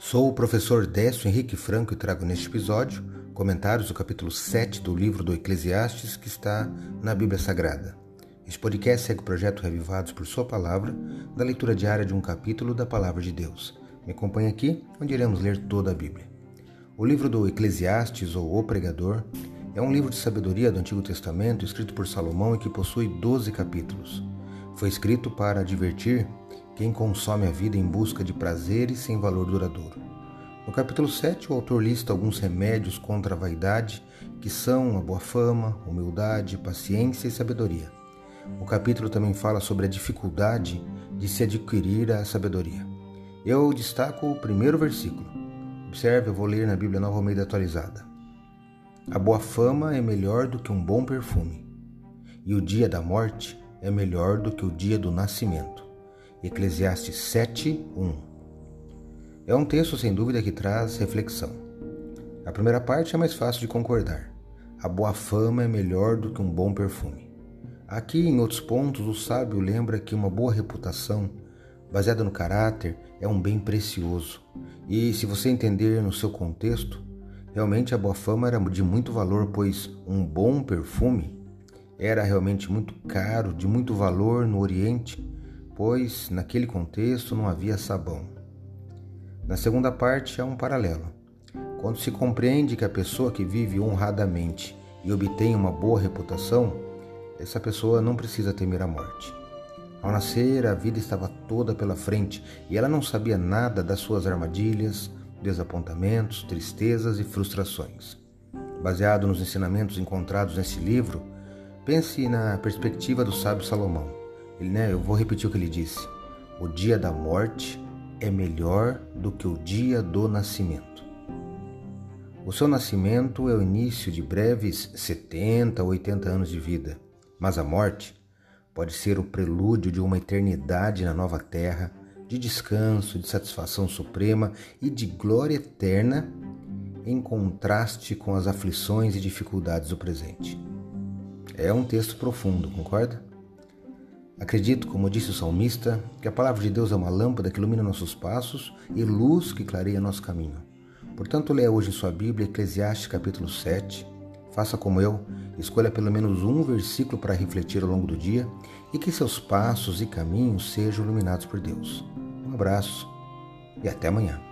Sou o professor Décio Henrique Franco e trago neste episódio comentários do capítulo 7 do livro do Eclesiastes que está na Bíblia Sagrada. Este podcast segue o projeto Revivados por Sua Palavra, da leitura diária de um capítulo da Palavra de Deus. Me acompanhe aqui, onde iremos ler toda a Bíblia. O livro do Eclesiastes, ou O Pregador, é um livro de sabedoria do Antigo Testamento escrito por Salomão e que possui 12 capítulos. Foi escrito para advertir quem consome a vida em busca de prazeres sem valor duradouro. No capítulo 7, o autor lista alguns remédios contra a vaidade, que são a boa fama, humildade, paciência e sabedoria. O capítulo também fala sobre a dificuldade de se adquirir a sabedoria. Eu destaco o primeiro versículo. Observe, eu vou ler na Bíblia Nova Almeida atualizada. A boa fama é melhor do que um bom perfume, e o dia da morte é melhor do que o dia do nascimento. Eclesiastes 7, 1. É um texto sem dúvida que traz reflexão. A primeira parte é mais fácil de concordar. A boa fama é melhor do que um bom perfume. Aqui, em outros pontos, o sábio lembra que uma boa reputação, baseada no caráter, é um bem precioso. E se você entender no seu contexto, realmente a boa fama era de muito valor, pois um bom perfume era realmente muito caro, de muito valor no Oriente pois naquele contexto não havia sabão. Na segunda parte há um paralelo. Quando se compreende que a pessoa que vive honradamente e obtém uma boa reputação, essa pessoa não precisa temer a morte. Ao nascer, a vida estava toda pela frente e ela não sabia nada das suas armadilhas, desapontamentos, tristezas e frustrações. Baseado nos ensinamentos encontrados nesse livro, pense na perspectiva do sábio Salomão. Ele, né, eu vou repetir o que ele disse. O dia da morte é melhor do que o dia do nascimento. O seu nascimento é o início de breves 70 ou 80 anos de vida, mas a morte pode ser o prelúdio de uma eternidade na nova terra, de descanso, de satisfação suprema e de glória eterna, em contraste com as aflições e dificuldades do presente. É um texto profundo, concorda? Acredito, como disse o salmista, que a palavra de Deus é uma lâmpada que ilumina nossos passos e luz que clareia nosso caminho. Portanto, leia hoje sua Bíblia, Eclesiastes capítulo 7. Faça como eu, escolha pelo menos um versículo para refletir ao longo do dia e que seus passos e caminhos sejam iluminados por Deus. Um abraço e até amanhã.